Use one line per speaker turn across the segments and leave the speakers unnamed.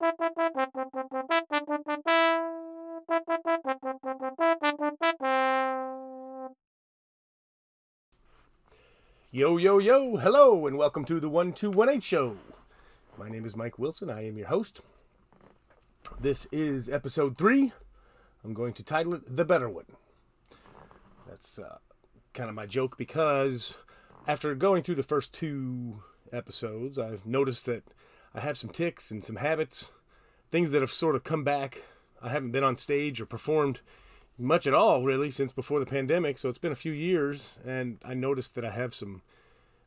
Yo, yo, yo, hello, and welcome to the 1218 Show. My name is Mike Wilson. I am your host. This is episode three. I'm going to title it The Better One. That's uh, kind of my joke because after going through the first two episodes, I've noticed that I have some ticks and some habits, things that have sort of come back. I haven't been on stage or performed much at all, really, since before the pandemic. So it's been a few years, and I noticed that I have some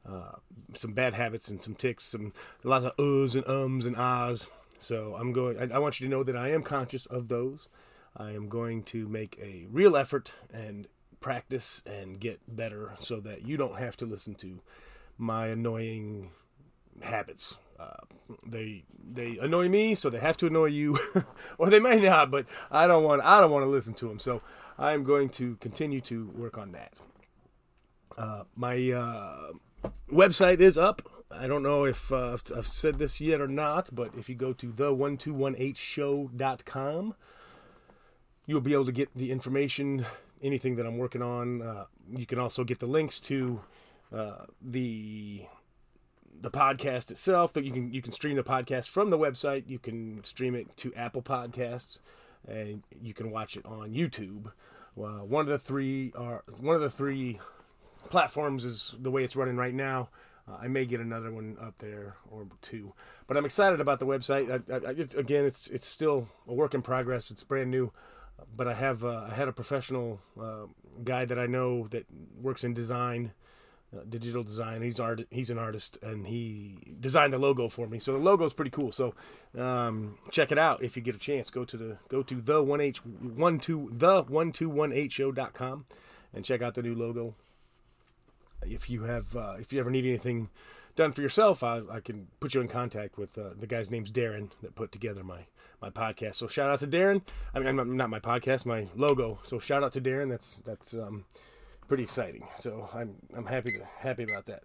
uh, some bad habits and some ticks, some lots of uhs and ums and ahs. So I'm going. I, I want you to know that I am conscious of those. I am going to make a real effort and practice and get better so that you don't have to listen to my annoying habits. Uh, they they annoy me, so they have to annoy you, or they may not. But I don't want I don't want to listen to them. So I am going to continue to work on that. Uh, my uh, website is up. I don't know if uh, I've said this yet or not, but if you go to the1218show.com, you'll be able to get the information, anything that I'm working on. Uh, you can also get the links to the the podcast itself that you can you can stream the podcast from the website. You can stream it to apple podcasts and you can watch it on youtube. Uh, one of the three are one of the three platforms is the way it's running right now. Uh, i may get another one up there or two but i'm excited about the website. I, I, it's, again it's it's still a work in progress. It's brand new but i have uh, i had a professional uh, guy that i know that works in design uh, digital design. He's art. He's an artist, and he designed the logo for me. So the logo is pretty cool. So um, check it out if you get a chance. Go to the go to the one h one two the one two one eight show.com and check out the new logo. If you have uh, if you ever need anything done for yourself, I, I can put you in contact with uh, the guy's name's Darren that put together my my podcast. So shout out to Darren. I mean, not my podcast, my logo. So shout out to Darren. That's that's um, pretty exciting. So I'm I'm happy to happy about that.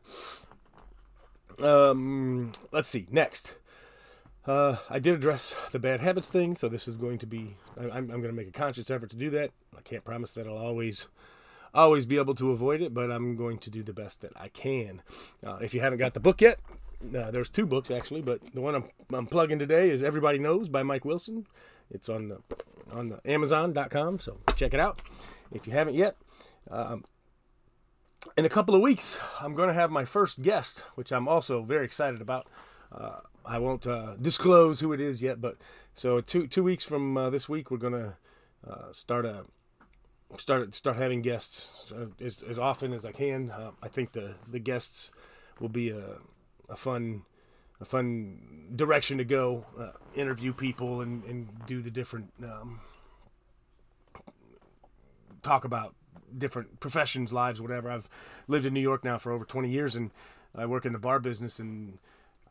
Um, let's see next. Uh, I did address the bad habits thing, so this is going to be. I'm, I'm going to make a conscious effort to do that. I can't promise that I'll always, always be able to avoid it, but I'm going to do the best that I can. Uh, if you haven't got the book yet, uh, there's two books actually, but the one I'm, I'm plugging today is Everybody Knows by Mike Wilson. It's on the on the Amazon.com, so check it out. If you haven't yet, um, in a couple of weeks, I'm going to have my first guest, which I'm also very excited about. Uh, I won't uh, disclose who it is yet, but so two two weeks from uh, this week, we're going to uh, start a start start having guests uh, as, as often as I can. Uh, I think the the guests will be a a fun a fun direction to go. interview people and and do the different um, talk about different professions, lives, whatever. I've lived in New York now for over 20 years, and I work in the bar business. And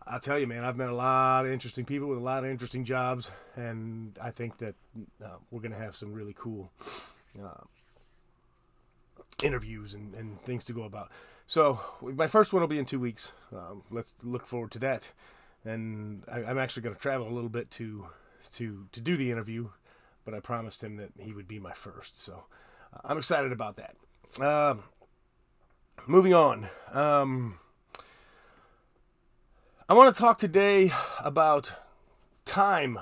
I tell you, man, I've met a lot of interesting people with a lot of interesting jobs, and I think that uh, we're going to have some really cool uh, interviews and, and things to go about. So my first one will be in two weeks. Um, let's look forward to that. And I, I'm actually going to travel a little bit to to to do the interview, but I promised him that he would be my first. So I'm excited about that. Uh, moving on. Um, I want to talk today about time.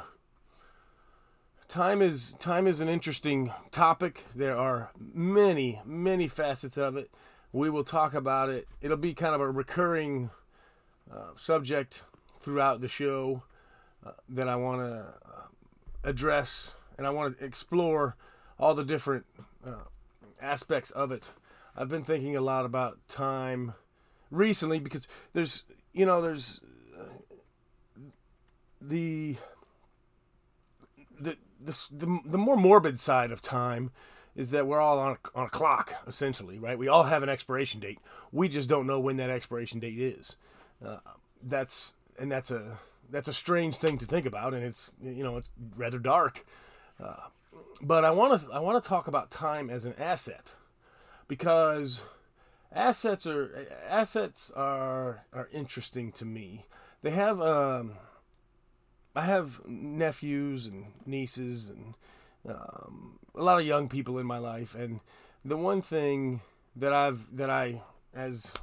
Time is time is an interesting topic. There are many, many facets of it. We will talk about it. It'll be kind of a recurring uh, subject throughout the show uh, that I want to uh, address, and I want to explore all the different uh, aspects of it. I've been thinking a lot about time recently because there's, you know, there's uh, the, the the the the more morbid side of time is that we're all on a, on a clock essentially, right? We all have an expiration date. We just don't know when that expiration date is. Uh, that's and that's a that's a strange thing to think about, and it's you know it's rather dark. Uh, but I want to I want to talk about time as an asset because assets are assets are are interesting to me. They have um, I have nephews and nieces and um, a lot of young people in my life, and the one thing that I've that I as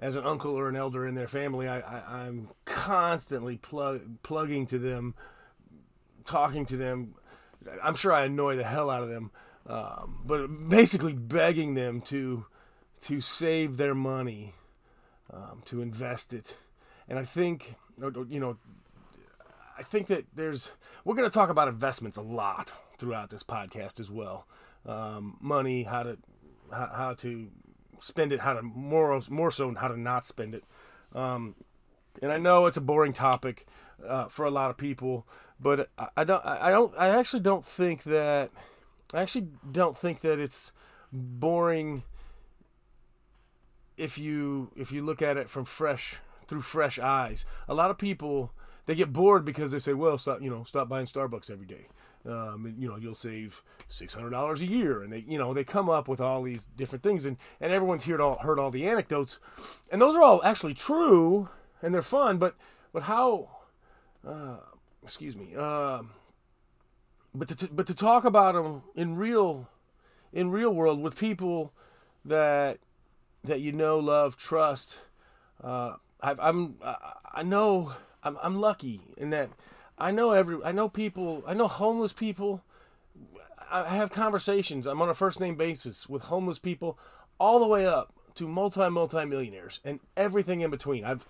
as an uncle or an elder in their family, I, am constantly plug, plugging to them, talking to them. I'm sure I annoy the hell out of them, um, but basically begging them to to save their money, um, to invest it, and I think you know, I think that there's we're going to talk about investments a lot throughout this podcast as well, um, money, how to how, how to spend it, how to more more so how to not spend it. Um, and I know it's a boring topic uh, for a lot of people, but I, don't I don't I actually don't think that I actually don't think that it's boring if you if you look at it from fresh through fresh eyes. A lot of people they get bored because they say, "Well, stop you know stop buying Starbucks every day." Um, you know, you'll save six hundred dollars a year, and they, you know, they come up with all these different things, and and everyone's heard all heard all the anecdotes, and those are all actually true, and they're fun, but but how, uh, excuse me, uh, but to but to talk about them in real, in real world with people that that you know, love, trust. Uh, I, I'm I know I'm I'm lucky in that I know every I know people I know homeless people. I have conversations. I'm on a first name basis with homeless people, all the way up to multi multi millionaires and everything in between. I've,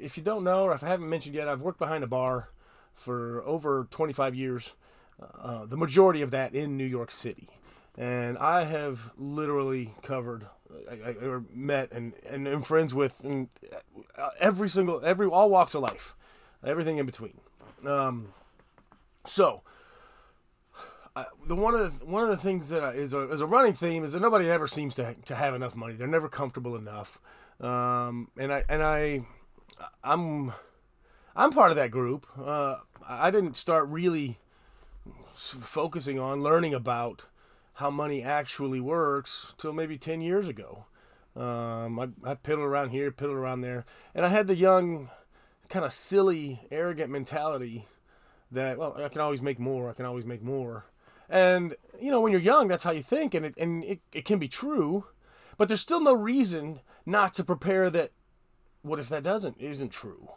if you don't know or if I haven't mentioned yet, I've worked behind a bar for over 25 years. Uh, the majority of that in New York City, and I have literally covered, I, I, met and and am friends with uh, every single every all walks of life everything in between. Um, so, the one of the, one of the things that is a, is a running theme is that nobody ever seems to to have enough money. They're never comfortable enough, um, and I and I I'm I'm part of that group. Uh, I didn't start really focusing on learning about how money actually works till maybe 10 years ago. Um, I, I piddled around here, piddled around there, and I had the young kind of silly, arrogant mentality that well, I can always make more. I can always make more. And you know, when you're young, that's how you think, and it and it, it can be true, but there's still no reason not to prepare that. What if that doesn't isn't true?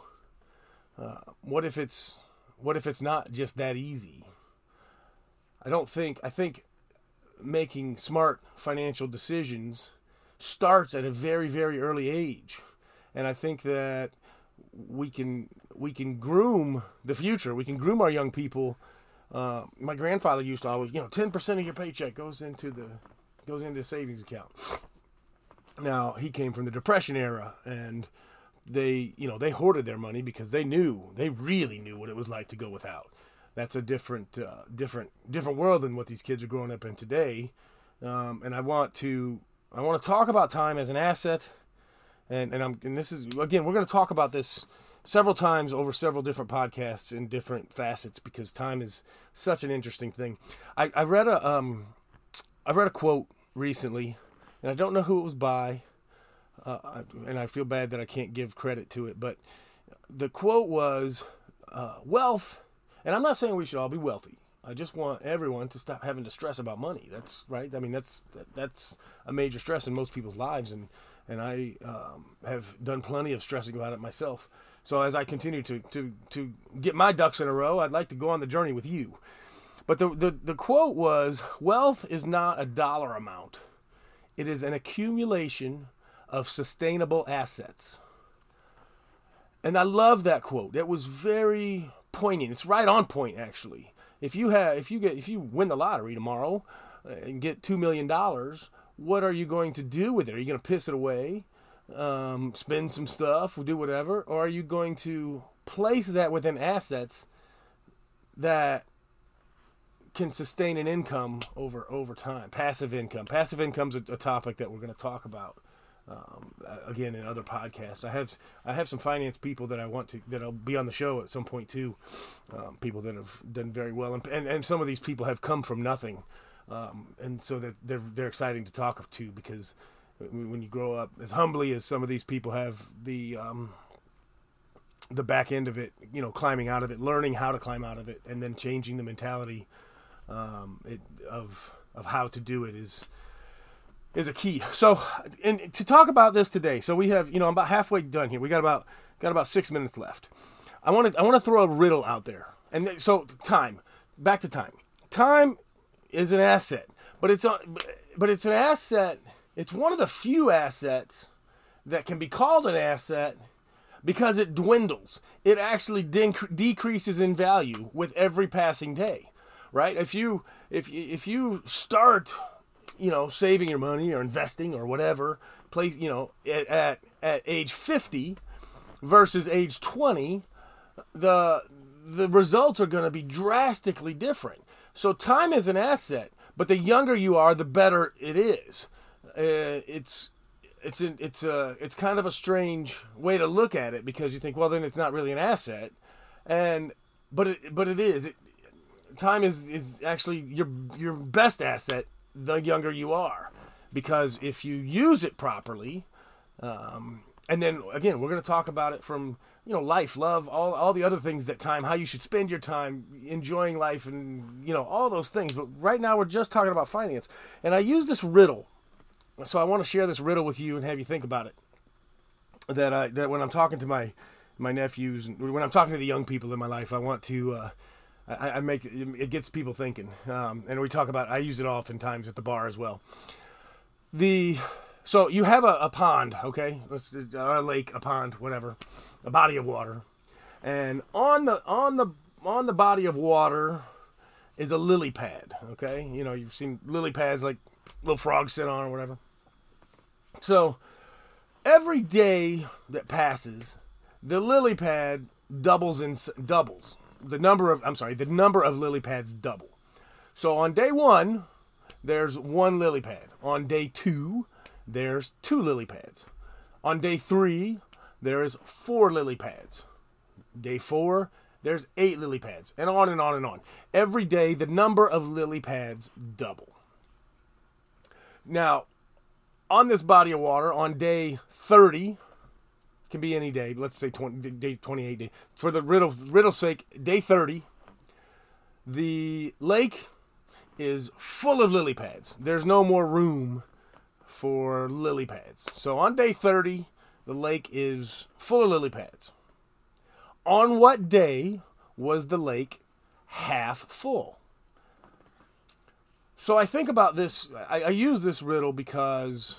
Uh, what if it's what if it's not just that easy? I don't think. I think making smart financial decisions starts at a very very early age, and I think that we can we can groom the future. We can groom our young people. Uh, my grandfather used to always, you know, ten percent of your paycheck goes into the goes into a savings account. Now he came from the Depression era, and they, you know, they hoarded their money because they knew they really knew what it was like to go without. That's a different, uh, different, different world than what these kids are growing up in today. Um, and I want to, I want to talk about time as an asset and and I'm and this is again we're going to talk about this several times over several different podcasts in different facets because time is such an interesting thing. I, I read a um I read a quote recently, and I don't know who it was by, uh, and I feel bad that I can't give credit to it, but the quote was, uh, "Wealth," and I'm not saying we should all be wealthy. I just want everyone to stop having to stress about money. That's right. I mean, that's that, that's a major stress in most people's lives, and and I um, have done plenty of stressing about it myself. So as I continue to, to, to get my ducks in a row, I'd like to go on the journey with you. But the, the, the quote was Wealth is not a dollar amount, it is an accumulation of sustainable assets. And I love that quote. It was very poignant. It's right on point, actually. If you have, if you get, if you win the lottery tomorrow uh, and get two million dollars, what are you going to do with it? Are you going to piss it away, um, spend some stuff, do whatever, or are you going to place that within assets that can sustain an income over over time? Passive income. Passive income's a, a topic that we're going to talk about. Um, again in other podcasts. I have I have some finance people that I want to that I'll be on the show at some point too. Um, people that have done very well, and, and and some of these people have come from nothing um, and so that they're they're exciting to talk to because when you grow up as humbly as some of these people have the um, the back end of it, you know, climbing out of it, learning how to climb out of it, and then changing the mentality um, it, of of how to do it is is a key. So, and to talk about this today, so we have, you know, I'm about halfway done here. We got about got about six minutes left. I want to I want to throw a riddle out there, and so time. Back to time. Time is an asset, but it's a, but it's an asset. It's one of the few assets that can be called an asset because it dwindles. It actually decreases in value with every passing day, right? If you if if you start, you know, saving your money or investing or whatever, play, you know, at at, at age 50 versus age 20, the the results are going to be drastically different. So time is an asset, but the younger you are, the better it is. Uh, it's it's an, it's a it's kind of a strange way to look at it because you think, well, then it's not really an asset, and but it but it is. It, time is is actually your your best asset the younger you are, because if you use it properly, um, and then again, we're going to talk about it from you know life, love, all all the other things that time, how you should spend your time enjoying life, and you know all those things. But right now, we're just talking about finance, and I use this riddle so I want to share this riddle with you and have you think about it. That I that when I'm talking to my my nephews, when I'm talking to the young people in my life, I want to. Uh, I, I, make it gets people thinking, um, and we talk about. I use it oftentimes at the bar as well. The so you have a, a pond, okay, Let's, a lake, a pond, whatever, a body of water, and on the on the on the body of water is a lily pad. Okay, you know you've seen lily pads like little frogs sit on or whatever. So every day that passes, the lily pad doubles in doubles. The number of I'm sorry, the number of lily pads double. So on day one, there's one lily pad. On day two, there's two lily pads. On day three, there's four lily pads. Day four, there's eight lily pads, and on and on and on. Every day, the number of lily pads double. Now, on this body of water, on day 30, can be any day, let's say 20, day 28 day, for the riddle, riddle's sake, day 30, the lake is full of lily pads. There's no more room for lily pads. So on day 30, the lake is full of lily pads. On what day was the lake half full? So I think about this. I, I use this riddle because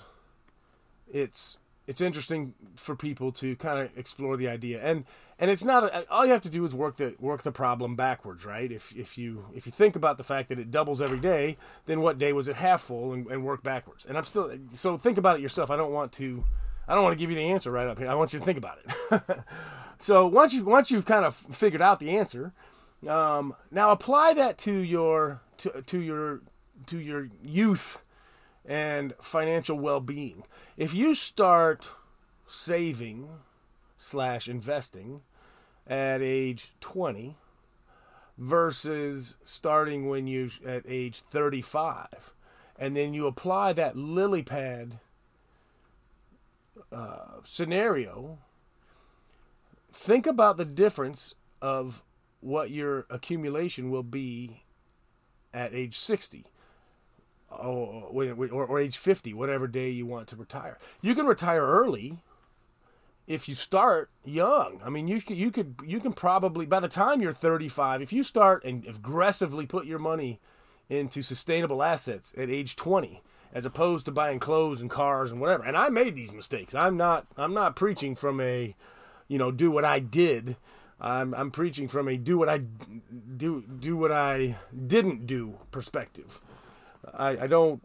it's it's interesting for people to kind of explore the idea. And and it's not a, all you have to do is work the work the problem backwards right? If if you if you think about the fact that it doubles every day then what day was it half full and, and work backwards? And i'm still so think about it yourself. I don't want to i don't want to give you the answer right up here. I want you to think about it. So once you once you've kind of figured out the answer um, now apply that to your to, to your to your youth and financial well-being. If you start saving slash investing at age 20 versus starting when you at age 35 and then you apply that lily pad uh, scenario think about the difference of what your accumulation will be at age 60 Oh, or, or, or age 50, whatever day you want to retire. You can retire early if you start young. I mean, you could, you could you can probably by the time you're 35, if you start and aggressively put your money into sustainable assets at age 20 as opposed to buying clothes and cars and whatever. And I made these mistakes. I'm not I'm not preaching from a you know, do what I did. I'm I'm preaching from a do what I do do what I didn't do perspective. I, I don't.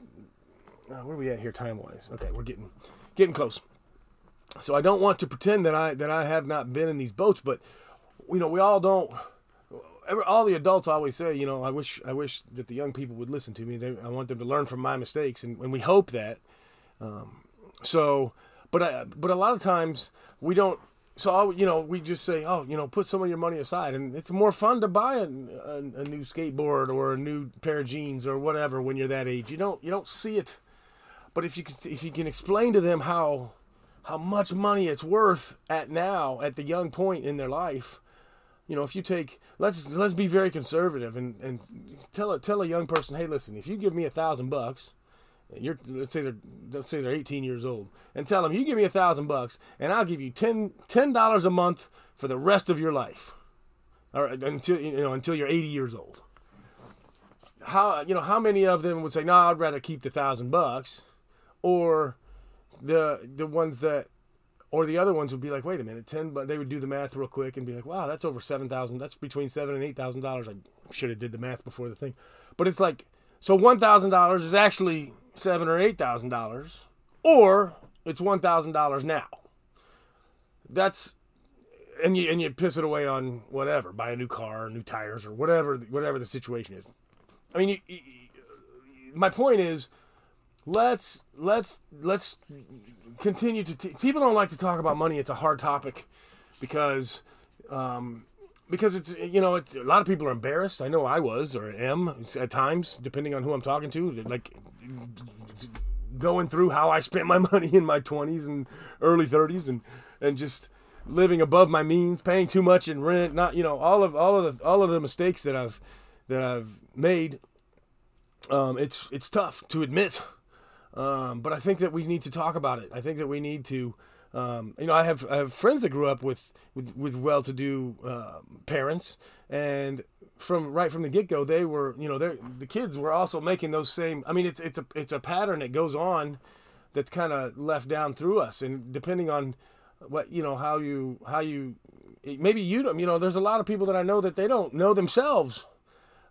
Uh, where are we at here time wise? Okay, we're getting getting close. So I don't want to pretend that I that I have not been in these boats, but you know we all don't. All the adults always say, you know, I wish I wish that the young people would listen to me. They, I want them to learn from my mistakes, and, and we hope that. Um, so, but I, but a lot of times we don't so I'll, you know we just say oh you know put some of your money aside and it's more fun to buy a, a, a, new skateboard or a new pair of jeans or whatever when you're that age you don't you don't see it but if you can if you can explain to them how how much money it's worth at now at the young point in their life. You know, if you take let's let's be very conservative and, and tell a tell a young person, hey, listen, if you give me a thousand bucks, you're let's say they're let's say they're 18 years old, and tell them you give me a thousand bucks, and I'll give you 10 dollars a month for the rest of your life, or until you know until you're 80 years old. How you know how many of them would say, no, I'd rather keep the thousand bucks, or the the ones that or the other ones would be like, wait a minute, ten. But they would do the math real quick and be like, wow, that's over seven thousand. That's between seven and eight thousand dollars. I should have did the math before the thing, but it's like, so one thousand dollars is actually seven or eight thousand dollars, or it's one thousand dollars now. That's and you and you piss it away on whatever, buy a new car, new tires, or whatever whatever the situation is. I mean, you, you, my point is let's let's let's continue to t- people don't like to talk about money it's a hard topic because um, because it's you know it's, a lot of people are embarrassed i know i was or am at times depending on who i'm talking to like going through how i spent my money in my 20s and early 30s and and just living above my means paying too much in rent not you know all of all of the all of the mistakes that i've that i've made um, it's it's tough to admit um, but I think that we need to talk about it. I think that we need to, um, you know, I have I have friends that grew up with with, with well-to-do uh, parents, and from right from the get-go, they were, you know, the kids were also making those same. I mean, it's it's a it's a pattern that goes on, that's kind of left down through us, and depending on what you know how you how you maybe you don't you know there's a lot of people that I know that they don't know themselves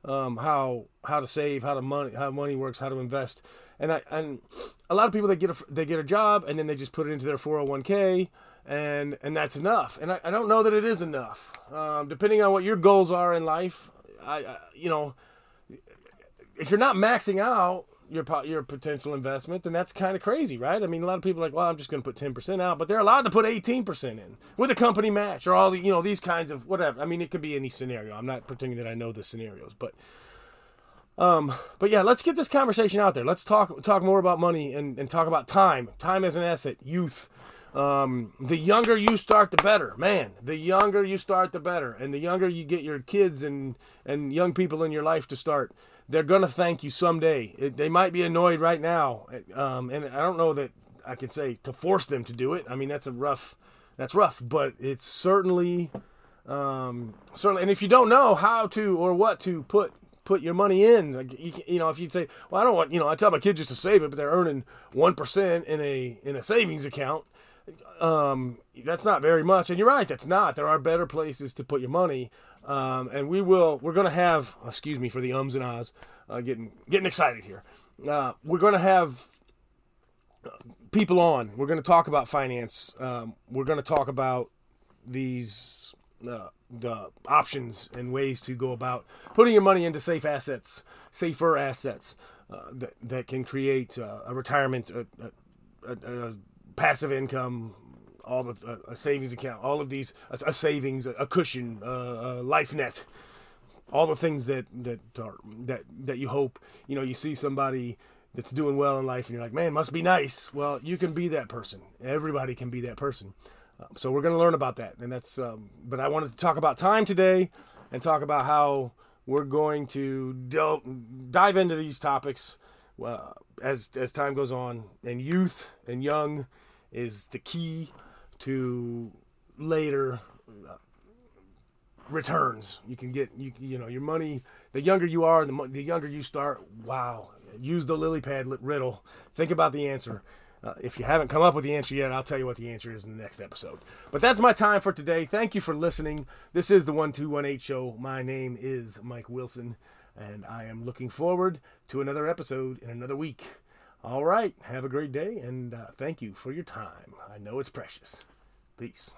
um, how how to save how to money how money works how to invest and I and a lot of people they get a they get a job and then they just put it into their 401k and and that's enough. And I, I don't know that it is enough. Um, depending on what your goals are in life, I, I you know if you're not maxing out your your potential investment, then that's kind of crazy, right? I mean, a lot of people are like, well, I'm just going to put 10% out, but they're allowed to put 18% in with a company match or all the, you know, these kinds of whatever. I mean, it could be any scenario. I'm not pretending that I know the scenarios, but um, but yeah, let's get this conversation out there. Let's talk talk more about money and, and talk about time. Time as an asset, youth. Um, the younger you start, the better. Man, the younger you start, the better. And the younger you get your kids and and young people in your life to start, they're gonna thank you someday. It, they might be annoyed right now, um, and I don't know that I can say to force them to do it. I mean, that's a rough, that's rough, but it's certainly, um, certainly. And if you don't know how to or what to put put your money in. Like you, you know, if you'd say, "Well, I don't want," you know, I tell my kids just to save it, but they're earning one percent in a in a savings account. Um, that's not very much, and you're right. That's not. There are better places to put your money, um, and we will. We're going to have. Excuse me for the ums and ahs. Uh, getting getting excited here. Uh, we're going to have people on. We're going to talk about finance. Um, we're going to talk about these uh, the options and ways to go about putting your money into safe assets, safer assets uh, that that can create uh, a retirement, a, a, a, passive income, all the a savings account, all of these a, savings, a, cushion, a life net, all the things that that are that that you hope you know you see somebody that's doing well in life and you're like man must be nice well you can be that person everybody can be that person so we're going to learn about that, and that's. Um, but I wanted to talk about time today, and talk about how we're going to del- dive into these topics uh, as as time goes on. And youth and young is the key to later uh, returns. You can get you you know your money. The younger you are, the the younger you start. Wow, use the lily pad riddle. Think about the answer. Uh, if you haven't come up with the answer yet, I'll tell you what the answer is in the next episode. But that's my time for today. Thank you for listening. This is the 1218 Show. My name is Mike Wilson, and I am looking forward to another episode in another week. All right. Have a great day, and uh, thank you for your time. I know it's precious. Peace.